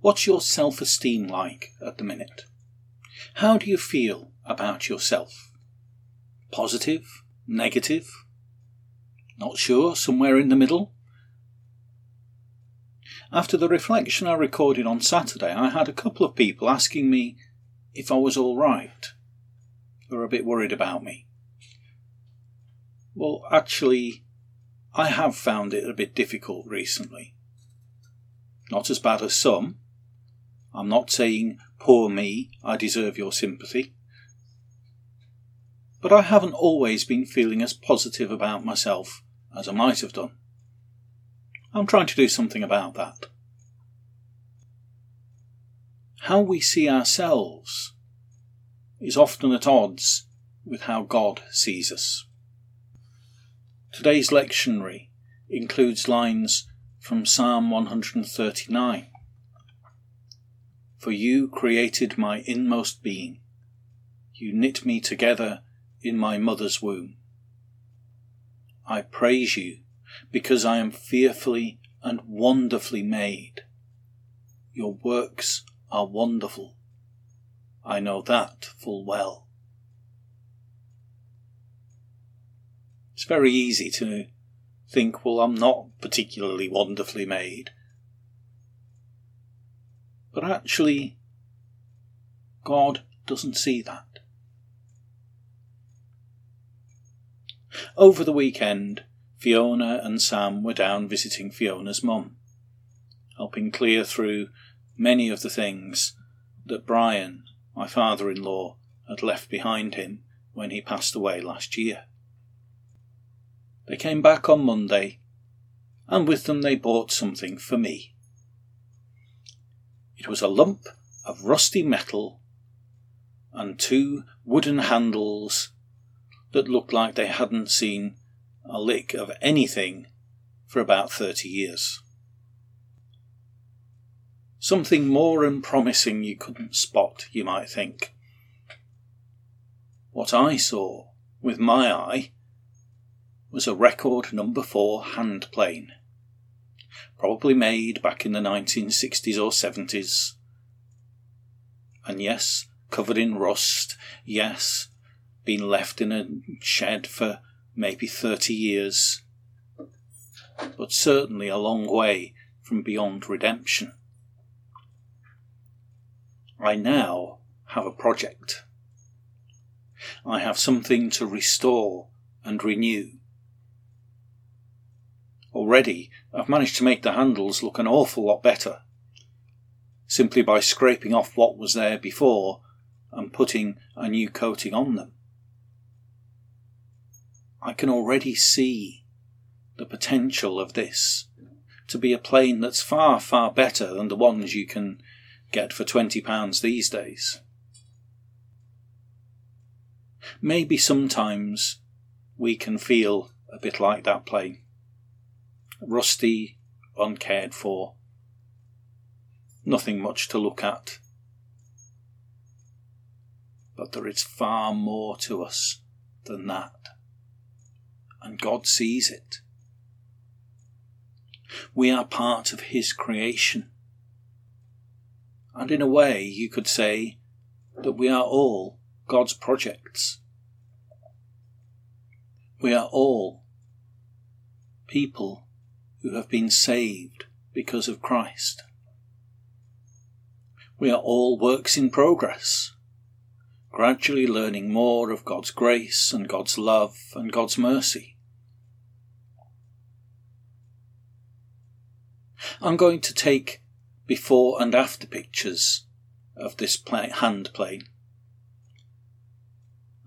What's your self esteem like at the minute? How do you feel about yourself? Positive? Negative? Not sure? Somewhere in the middle? After the reflection I recorded on Saturday, I had a couple of people asking me if I was alright. They were a bit worried about me. Well, actually, I have found it a bit difficult recently. Not as bad as some. I'm not saying, poor me, I deserve your sympathy. But I haven't always been feeling as positive about myself as I might have done. I'm trying to do something about that. How we see ourselves is often at odds with how God sees us. Today's lectionary includes lines from Psalm 139. For you created my inmost being. You knit me together in my mother's womb. I praise you because I am fearfully and wonderfully made. Your works are wonderful. I know that full well. It's very easy to think, well, I'm not particularly wonderfully made. But actually, God doesn't see that. Over the weekend, Fiona and Sam were down visiting Fiona's mum, helping clear through many of the things that Brian, my father in law, had left behind him when he passed away last year. They came back on Monday, and with them they bought something for me. It was a lump of rusty metal and two wooden handles that looked like they hadn't seen a lick of anything for about 30 years. Something more unpromising you couldn't spot, you might think. What I saw with my eye was a record number 4 hand plane, probably made back in the 1960s or 70s. And yes, covered in rust, yes, been left in a shed for maybe 30 years, but certainly a long way from beyond redemption. I now have a project. I have something to restore and renew. Already, I've managed to make the handles look an awful lot better, simply by scraping off what was there before and putting a new coating on them. I can already see the potential of this to be a plane that's far, far better than the ones you can get for £20 these days. Maybe sometimes we can feel a bit like that plane. Rusty, uncared for, nothing much to look at. But there is far more to us than that and God sees it. We are part of His creation. And in a way, you could say that we are all God's projects. We are all people who have been saved because of Christ. We are all works in progress gradually learning more of God's grace and God's love and God's mercy. I'm going to take before and after pictures of this hand plane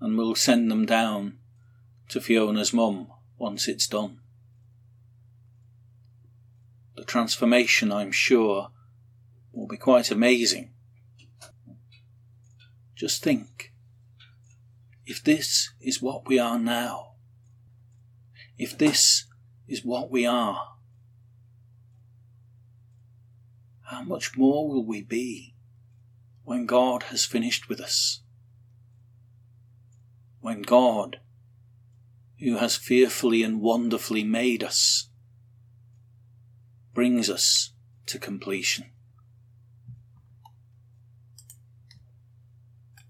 and we'll send them down to Fiona's mum once it's done. The transformation, I'm sure, will be quite amazing just think if this is what we are now, if this is what we are, how much more will we be when God has finished with us? When God, who has fearfully and wonderfully made us, brings us to completion.